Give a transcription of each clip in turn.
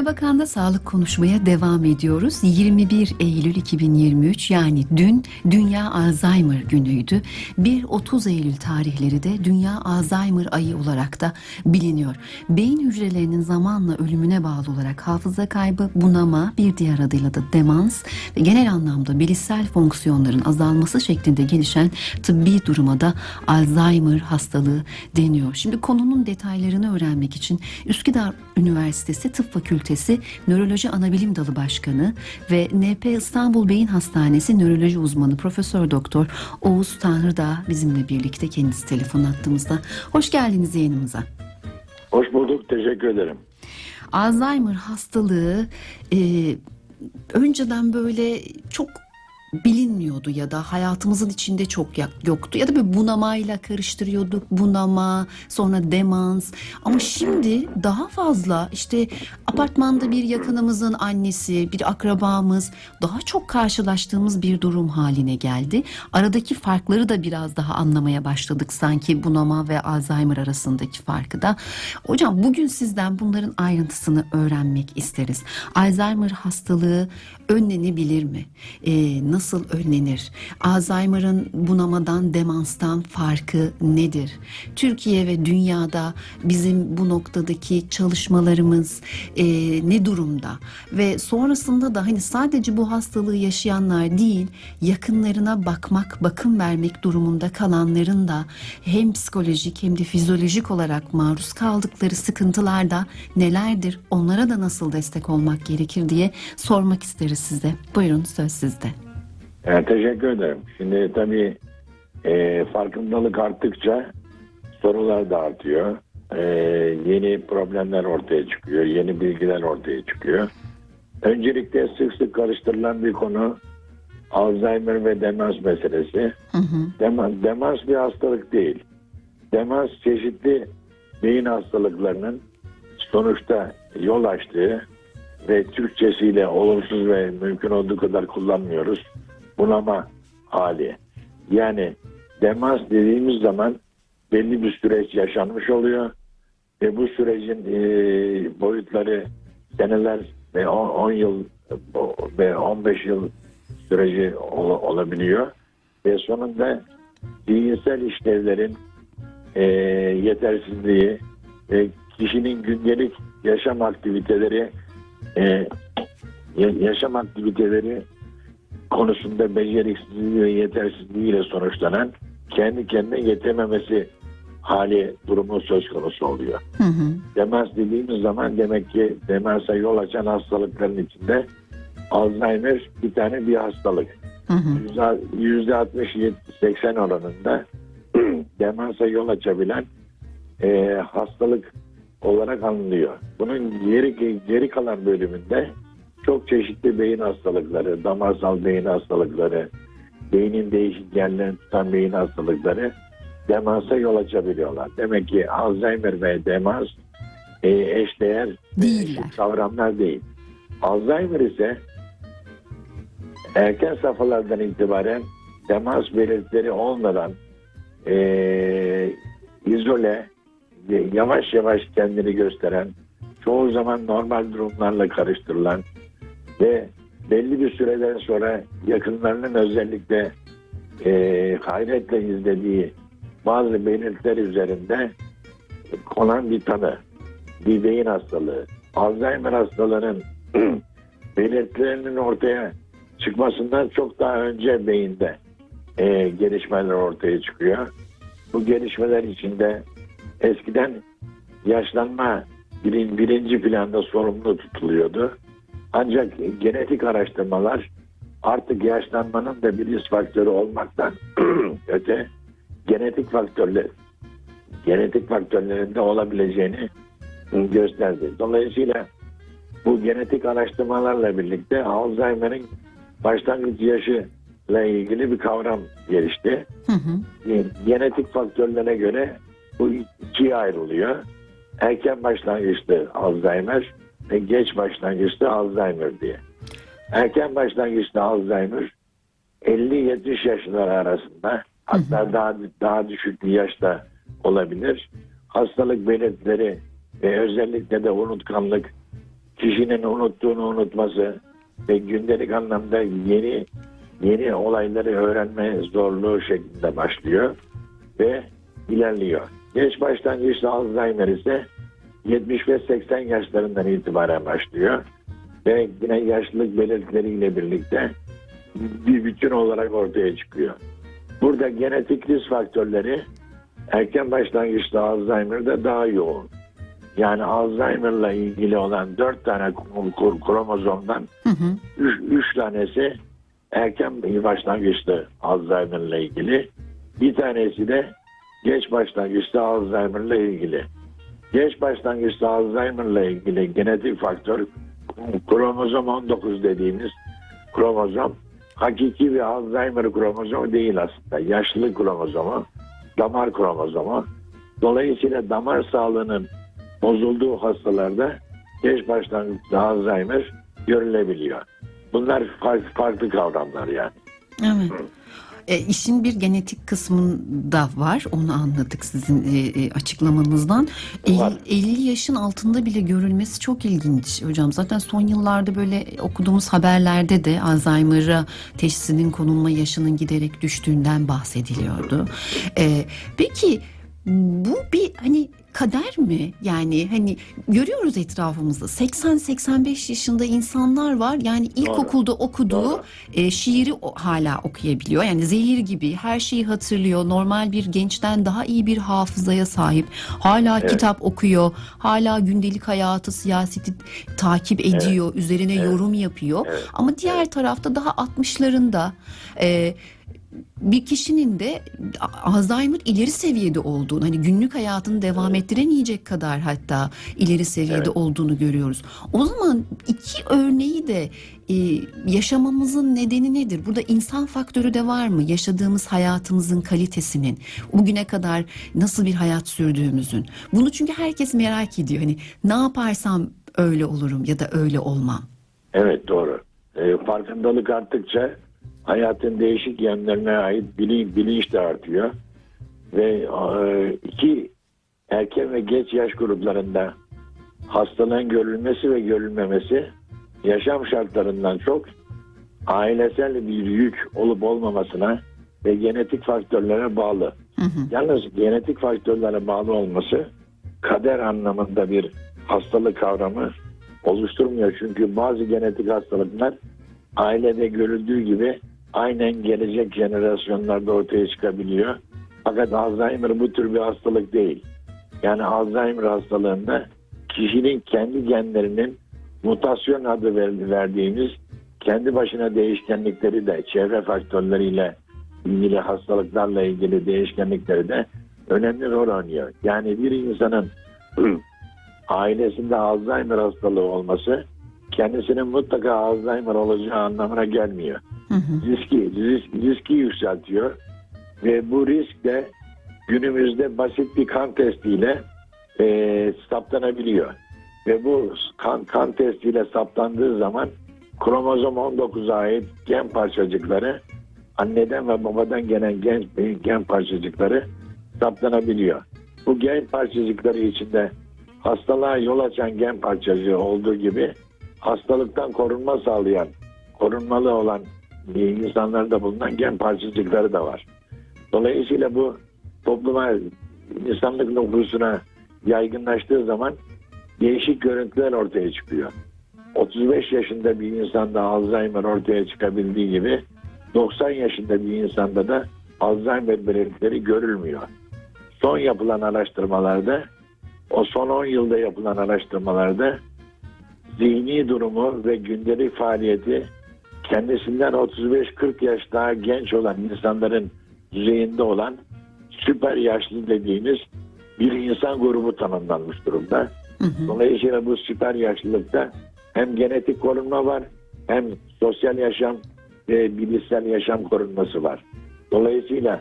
Dünya Bakan'da sağlık konuşmaya devam ediyoruz. 21 Eylül 2023 yani dün Dünya Alzheimer günüydü. 1-30 Eylül tarihleri de Dünya Alzheimer ayı olarak da biliniyor. Beyin hücrelerinin zamanla ölümüne bağlı olarak hafıza kaybı, bunama, bir diğer adıyla da demans ve genel anlamda bilişsel fonksiyonların azalması şeklinde gelişen tıbbi duruma da Alzheimer hastalığı deniyor. Şimdi konunun detaylarını öğrenmek için Üsküdar Üniversitesi Tıp Fakültesi Nöroloji Anabilim Dalı Başkanı ve NP İstanbul Beyin Hastanesi Nöroloji Uzmanı Profesör Doktor Oğuz Tanrıdağ bizimle birlikte kendisi telefon attığımızda. Hoş geldiniz yayınımıza. Hoş bulduk, teşekkür ederim. Alzheimer hastalığı e, önceden böyle çok bilinmiyordu ya da hayatımızın içinde çok yoktu. Ya da bir bunamayla karıştırıyorduk bunama sonra demans. Ama şimdi daha fazla işte apartmanda bir yakınımızın annesi bir akrabamız daha çok karşılaştığımız bir durum haline geldi. Aradaki farkları da biraz daha anlamaya başladık sanki bunama ve Alzheimer arasındaki farkı da. Hocam bugün sizden bunların ayrıntısını öğrenmek isteriz. Alzheimer hastalığı önlenebilir mi? Ee, nasıl önlenir? Alzheimer'ın bunamadan, demanstan farkı nedir? Türkiye ve dünyada bizim bu noktadaki çalışmalarımız e, ne durumda? Ve sonrasında da hani sadece bu hastalığı yaşayanlar değil, yakınlarına bakmak, bakım vermek durumunda kalanların da hem psikolojik hem de fizyolojik olarak maruz kaldıkları sıkıntılar da nelerdir? Onlara da nasıl destek olmak gerekir diye sormak isteriz size. Buyurun söz sizde. Evet, teşekkür ederim. Şimdi tabii e, farkındalık arttıkça sorular da artıyor. E, yeni problemler ortaya çıkıyor. Yeni bilgiler ortaya çıkıyor. Öncelikle sık sık karıştırılan bir konu Alzheimer ve demans meselesi. Hı hı. Demans, demans bir hastalık değil. Demans çeşitli beyin hastalıklarının sonuçta yol açtığı ve Türkçesiyle olumsuz ve mümkün olduğu kadar kullanmıyoruz. Bunama hali. Yani demans dediğimiz zaman belli bir süreç yaşanmış oluyor ve bu sürecin e, boyutları seneler ve 10 yıl ve 15 yıl süreci ol, olabiliyor ve sonunda zihinsel işlevlerin e, yetersizliği ve kişinin gündelik yaşam aktiviteleri e, yaşam aktiviteleri konusunda beceriksizliği ve yetersizliğiyle sonuçlanan kendi kendine yetememesi hali durumu söz konusu oluyor. Hı hı. Demans dediğimiz zaman demek ki demansa yol açan hastalıkların içinde Alzheimer bir tane bir hastalık. Yüzde 60-80 oranında demansa yol açabilen e, hastalık olarak anılıyor. Bunun geri, geri kalan bölümünde çok çeşitli beyin hastalıkları, damarsal beyin hastalıkları, beynin değişik yerlerini tutan beyin hastalıkları demansa yol açabiliyorlar. Demek ki Alzheimer ve demans e, eşdeğer eşit kavramlar değil. Alzheimer ise erken safhalardan itibaren demans belirtileri olmadan e, izole yavaş yavaş kendini gösteren, çoğu zaman normal durumlarla karıştırılan ve belli bir süreden sonra yakınlarının özellikle e, hayretle izlediği bazı belirtiler üzerinde konan bir tanı, bir beyin hastalığı. Alzheimer hastalığının belirtilerinin ortaya çıkmasından çok daha önce beyinde e, gelişmeler ortaya çıkıyor. Bu gelişmeler içinde eskiden yaşlanma birin, birinci planda sorumlu tutuluyordu. Ancak genetik araştırmalar artık yaşlanmanın da bir risk faktörü olmaktan öte genetik faktörler genetik faktörlerinde olabileceğini gösterdi. Dolayısıyla bu genetik araştırmalarla birlikte Alzheimer'in başlangıç yaşı ile ilgili bir kavram gelişti. Hı hı. Genetik faktörlere göre bu ikiye ayrılıyor. Erken başlangıçlı Alzheimer geç başlangıçlı Alzheimer diye. Erken başlangıçlı Alzheimer 50-70 yaşlar arasında hatta daha daha düşük bir yaşta olabilir. Hastalık belirtileri ve özellikle de unutkanlık kişinin unuttuğunu unutması ve gündelik anlamda yeni yeni olayları öğrenme zorluğu şeklinde başlıyor ve ilerliyor. Geç başlangıçta Alzheimer ise 70 ve 80 yaşlarından itibaren başlıyor ve yine yaşlılık belirtileriyle birlikte bir bütün olarak ortaya çıkıyor. Burada genetik risk faktörleri erken başlangıçta Alzheimer'da daha yoğun. Yani Alzheimer'la ilgili olan 4 tane kr- kromozomdan Hı hı. 3 tanesi erken başlangıçta Alzheimer'la ilgili. Bir tanesi de geç başlangıçta Alzheimer'la ilgili. Geç başlangıçta Alzheimer'la ilgili genetik faktör kromozom 19 dediğimiz kromozom hakiki bir Alzheimer kromozomu değil aslında. Yaşlılık kromozomu, damar kromozomu. Dolayısıyla damar sağlığının bozulduğu hastalarda geç başlangıçta Alzheimer görülebiliyor. Bunlar farklı kavramlar yani. Evet. E, işin bir genetik kısmında var. Onu anladık sizin e, e, açıklamanızdan. Var. 50, 50 yaşın altında bile görülmesi çok ilginç hocam. Zaten son yıllarda böyle okuduğumuz haberlerde de Alzheimer'a teşhisinin konulma yaşının giderek düştüğünden bahsediliyordu. E, peki bu bir hani kader mi? Yani hani görüyoruz etrafımızda 80-85 yaşında insanlar var. Yani ilkokulda okuduğu Doğru. e, şiiri o- hala okuyabiliyor. Yani zehir gibi her şeyi hatırlıyor. Normal bir gençten daha iyi bir hafızaya sahip. Hala Evet. kitap okuyor. Hala gündelik hayatı, siyaseti takip ediyor. Üzerine yorum yapıyor. Evet. Ama diğer tarafta daha 60'larında e, bir kişinin de Alzheimer ileri seviyede olduğunu hani günlük hayatını devam ettiremeyecek kadar hatta ileri seviyede Evet. olduğunu görüyoruz. O zaman iki örneği de e, yaşamamızın nedeni nedir? Burada insan faktörü de var mı? Yaşadığımız hayatımızın kalitesinin, bugüne kadar nasıl bir hayat sürdüğümüzün. Bunu çünkü herkes merak ediyor. Hani ne yaparsam öyle olurum ya da öyle olmam. Evet doğru. Ee, farkındalık arttıkça hayatın değişik yönlerine ait bilinç, bilinç de artıyor. Ve e, iki erken ve geç yaş gruplarında hastalığın görülmesi ve görülmemesi yaşam şartlarından çok ailesel bir yük olup olmamasına ve genetik faktörlere bağlı. Hı hı. Yalnız genetik faktörlere bağlı olması kader anlamında bir hastalık kavramı oluşturmuyor. Çünkü bazı genetik hastalıklar ailede görüldüğü gibi aynen gelecek jenerasyonlarda ortaya çıkabiliyor. Fakat Alzheimer bu tür bir hastalık değil. Yani Alzheimer hastalığında kişinin kendi genlerinin mutasyon adı ver- verdiğimiz kendi başına değişkenlikleri de çevre faktörleriyle ilgili hastalıklarla ilgili değişkenlikleri de önemli rol oynuyor. Yani bir insanın ailesinde Alzheimer hastalığı olması kendisinin mutlaka Alzheimer olacağı anlamına gelmiyor. Hı. Riski, risk, riski yükseltiyor ve bu risk de günümüzde basit bir kan testiyle e, saptanabiliyor. Ve bu kan, kan testiyle saptandığı zaman kromozom 19'a ait gen parçacıkları anneden ve babadan gelen gen, gen parçacıkları saptanabiliyor. Bu gen parçacıkları içinde hastalığa yol açan gen parçacığı olduğu gibi hastalıktan korunma sağlayan, korunmalı olan insanlarda bulunan gen parçacıkları da var. Dolayısıyla bu topluma, insanlık nüfusuna yaygınlaştığı zaman değişik görüntüler ortaya çıkıyor. 35 yaşında bir insanda Alzheimer ortaya çıkabildiği gibi 90 yaşında bir insanda da Alzheimer belirtileri görülmüyor. Son yapılan araştırmalarda, o son 10 yılda yapılan araştırmalarda zihni durumu ve gündelik faaliyeti kendisinden 35-40 yaş daha genç olan insanların düzeyinde olan süper yaşlı dediğimiz bir insan grubu tanımlanmış durumda. Hı hı. Dolayısıyla bu süper yaşlılıkta hem genetik korunma var hem sosyal yaşam ve bilişsel yaşam korunması var. Dolayısıyla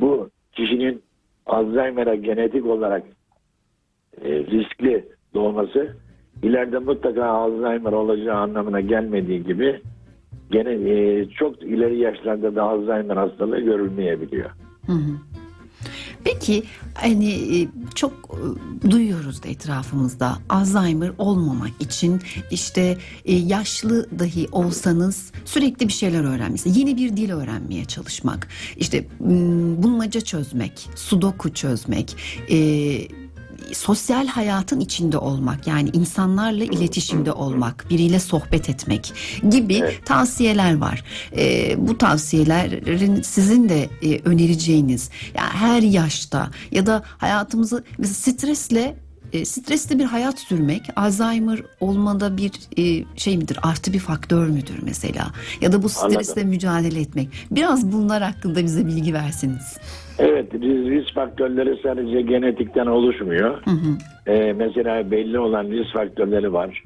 bu kişinin Alzheimer'a genetik olarak e, riskli doğması ileride mutlaka Alzheimer olacağı anlamına gelmediği gibi gene e, çok ileri yaşlarda da Alzheimer hastalığı görülmeyebiliyor. Hı hı. Peki hani e, çok e, duyuyoruz da etrafımızda Alzheimer olmamak için işte e, yaşlı dahi olsanız sürekli bir şeyler öğrenmesi, yeni bir dil öğrenmeye çalışmak, işte bulmaca çözmek, sudoku çözmek, sosyal hayatın içinde olmak yani insanlarla iletişimde olmak, biriyle sohbet etmek gibi Evet. tavsiyeler var. Ee, bu tavsiyelerin sizin de e, önereceğiniz yani her yaşta ya da hayatımızı mesela stresle e, stresli bir hayat sürmek Alzheimer olmada bir e, şey midir artı bir faktör müdür mesela ya da bu stresle Anladım. mücadele etmek biraz bunlar hakkında bize bilgi versiniz. Evet, risk, faktörleri sadece genetikten oluşmuyor. Hı hı. Ee, mesela belli olan risk faktörleri var.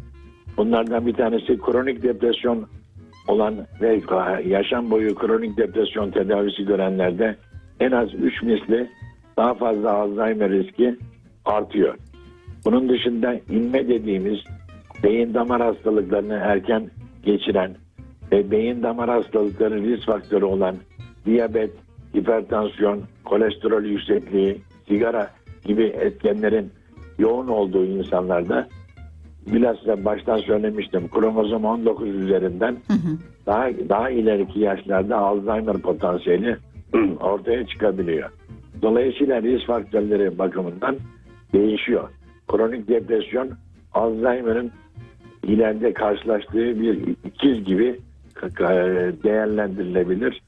Bunlardan bir tanesi kronik depresyon olan ve yaşam boyu kronik depresyon tedavisi görenlerde en az 3 misli daha fazla Alzheimer riski artıyor. Bunun dışında inme dediğimiz beyin damar hastalıklarını erken geçiren ve beyin damar hastalıkları risk faktörü olan diyabet, hipertansiyon, kolesterol yüksekliği, sigara gibi etkenlerin yoğun olduğu insanlarda bilhassa baştan söylemiştim kromozom 19 üzerinden Hı hı. daha daha ileriki yaşlarda Alzheimer potansiyeli ortaya çıkabiliyor. Dolayısıyla risk faktörleri bakımından değişiyor. Kronik depresyon Alzheimer'ın ileride karşılaştığı bir ikiz gibi değerlendirilebilir.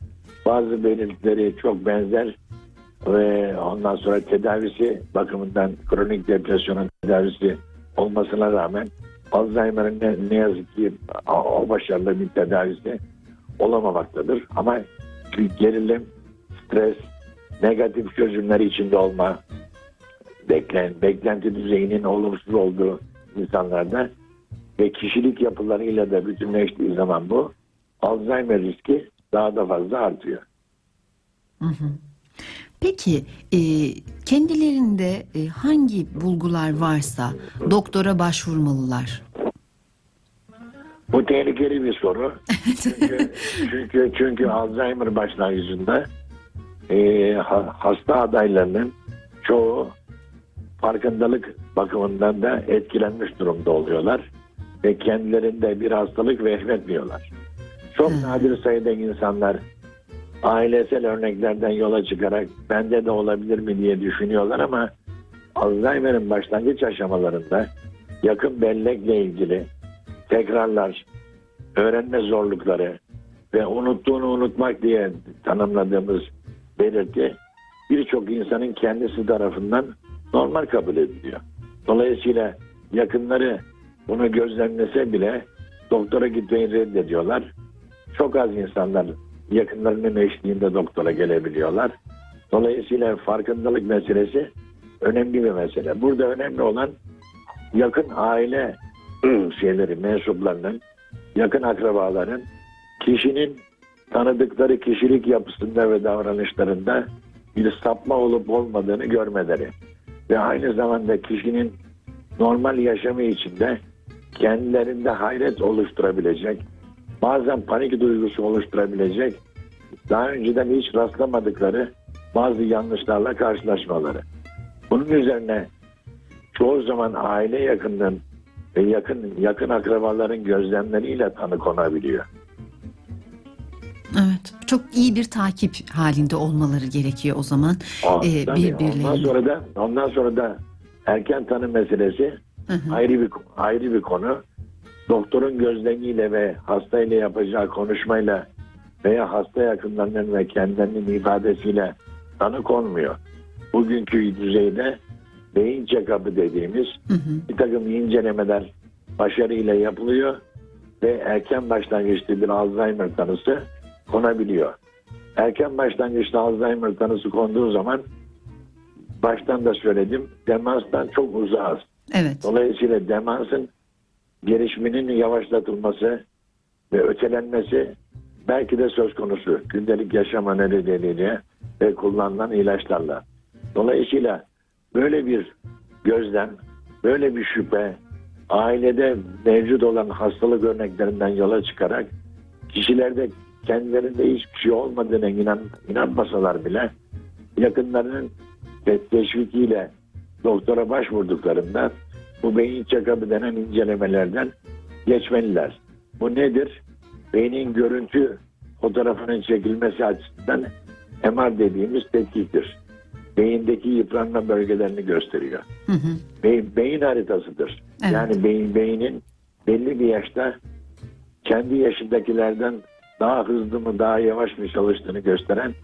Bazı belirtileri çok benzer ve ondan sonra tedavisi bakımından kronik depresyonun tedavisi olmasına rağmen Alzheimer'ın ne, ne yazık ki o o başarılı bir tedavisi olamamaktadır. Ama gerilim, stres, negatif çözümler içinde olma, beklen, beklenti düzeyinin olumsuz olduğu insanlarda ve kişilik yapılarıyla da bütünleştiği zaman bu Alzheimer riski daha da fazla artıyor. Peki e, kendilerinde e, hangi bulgular varsa doktora başvurmalılar? Bu tehlikeli bir soru. çünkü çünkü, çünkü Alzheimer başlangıcında e, ha- hasta adaylarının çoğu farkındalık bakımından da etkilenmiş durumda oluyorlar ve kendilerinde bir hastalık vehmetmiyorlar. Çok Hı. nadir sayıda insanlar ailesel örneklerden yola çıkarak bende de olabilir mi diye düşünüyorlar ama Alzheimer'in başlangıç aşamalarında yakın bellekle ilgili tekrarlar, öğrenme zorlukları ve unuttuğunu unutmak diye tanımladığımız belirti birçok insanın kendisi tarafından normal kabul ediliyor. Dolayısıyla yakınları bunu gözlemlese bile doktora gitmeyi reddediyorlar. Çok az insanlar yakınlarının eşliğinde doktora gelebiliyorlar. Dolayısıyla farkındalık meselesi önemli bir mesele. Burada önemli olan yakın aile şeyleri, mensuplarının, yakın akrabaların kişinin tanıdıkları kişilik yapısında ve davranışlarında bir sapma olup olmadığını görmeleri ve aynı zamanda kişinin normal yaşamı içinde kendilerinde hayret oluşturabilecek, bazen panik duygusu oluşturabilecek, daha önceden hiç rastlamadıkları bazı yanlışlarla karşılaşmaları. Bunun üzerine çoğu zaman aile yakınının ve yakın yakın akrabaların gözlemleriyle tanı konabiliyor. Evet, çok iyi bir takip halinde olmaları gerekiyor o zaman Aa, e, tabii. Ondan birbirlerine. sonra da ondan sonra da erken tanı meselesi Hı hı. ayrı bir ayrı bir konu. Doktorun gözlemiyle ve hastayla yapacağı konuşmayla veya hasta yakınlarının ve kendilerinin ifadesiyle tanı konmuyor. Bugünkü düzeyde beyin check-up'ı dediğimiz Hı hı. bir takım incelemeler başarıyla yapılıyor ve erken başlangıçta bir Alzheimer tanısı konabiliyor. Erken başlangıçta Alzheimer tanısı konduğu zaman baştan da söyledim demanstan çok uzağız. Evet. Dolayısıyla demansın gelişiminin yavaşlatılması ve ötelenmesi belki de söz konusu gündelik yaşam nedeniyle ve kullanılan ilaçlarla. Dolayısıyla böyle bir gözlem, böyle bir şüphe ailede mevcut olan hastalık örneklerinden yola çıkarak kişilerde kendilerinde hiçbir şey olmadığına inan, inanmasalar bile yakınlarının te- teşvikiyle doktora başvurduklarında bu beyin check-up'ı denen incelemelerden geçmeliler. Bu nedir? Beynin görüntü fotoğrafının çekilmesi açısından MR dediğimiz tetkiktir. Beyindeki yıpranma bölgelerini gösteriyor. Hı hı. Beyin, beyin haritasıdır. Evet. Yani beyin, beynin belli bir yaşta kendi yaşındakilerden daha hızlı mı daha yavaş mı çalıştığını gösteren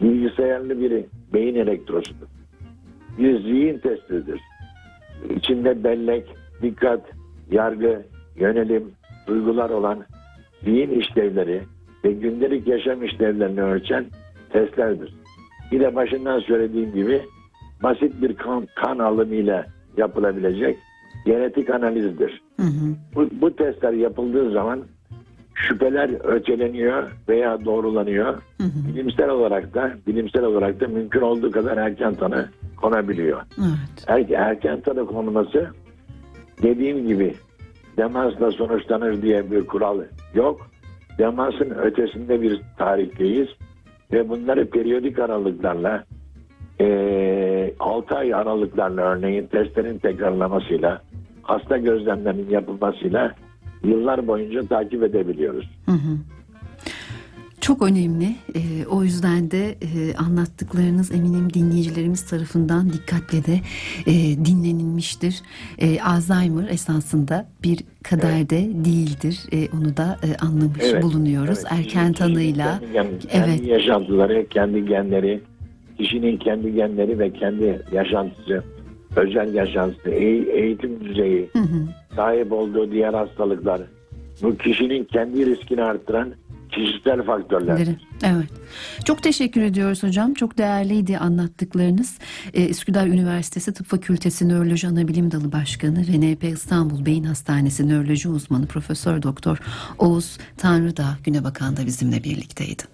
bilgisayarlı bir beyin elektrosudur. Bir zihin testidir. İçinde bellek, dikkat, yargı, yönelim, duygular olan zihin işlevleri ve gündelik yaşam işlevlerini ölçen testlerdir. Bir de başından söylediğim gibi basit bir kan, kan alımıyla yapılabilecek genetik analizdir. Hı hı. Bu, bu testler yapıldığı zaman şüpheler öteleniyor veya doğrulanıyor. Hı hı. Bilimsel olarak da bilimsel olarak da mümkün olduğu kadar erken tanı konabiliyor. Evet. Er, erken tanı konması dediğim gibi demansla sonuçlanır diye bir kural yok. Demansın ötesinde bir tarihteyiz ve bunları periyodik aralıklarla eee 6 ay aralıklarla örneğin testlerin tekrarlamasıyla hasta gözlemlerinin yapılmasıyla yıllar boyunca takip edebiliyoruz. Hı hı. Çok önemli. Ee, o yüzden de e, anlattıklarınız eminim dinleyicilerimiz tarafından dikkatle de e, dinlenilmiştir. E, Alzheimer esasında bir kaderde değildir. E, onu da e, anlamış Evet, bulunuyoruz. evet. Erken Kişinin tanıyla. Kendi, kendi, kendi Evet. yaşantıları, kendi genleri, kişinin kendi genleri ve kendi yaşantısı, özel yaşantısı, eğ- eğitim düzeyi, Hı hı. sahip olduğu diğer hastalıklar, bu kişinin kendi riskini arttıran kişisel faktörler. Evet. Çok teşekkür ediyoruz hocam. Çok değerliydi anlattıklarınız. Ee, Üsküdar Üniversitesi Tıp Fakültesi Nöroloji Anabilim Dalı Başkanı, RNP İstanbul Beyin Hastanesi Nöroloji Uzmanı Profesör Doktor Oğuz Tanrıdağ Güne Bakan da bizimle birlikteydi.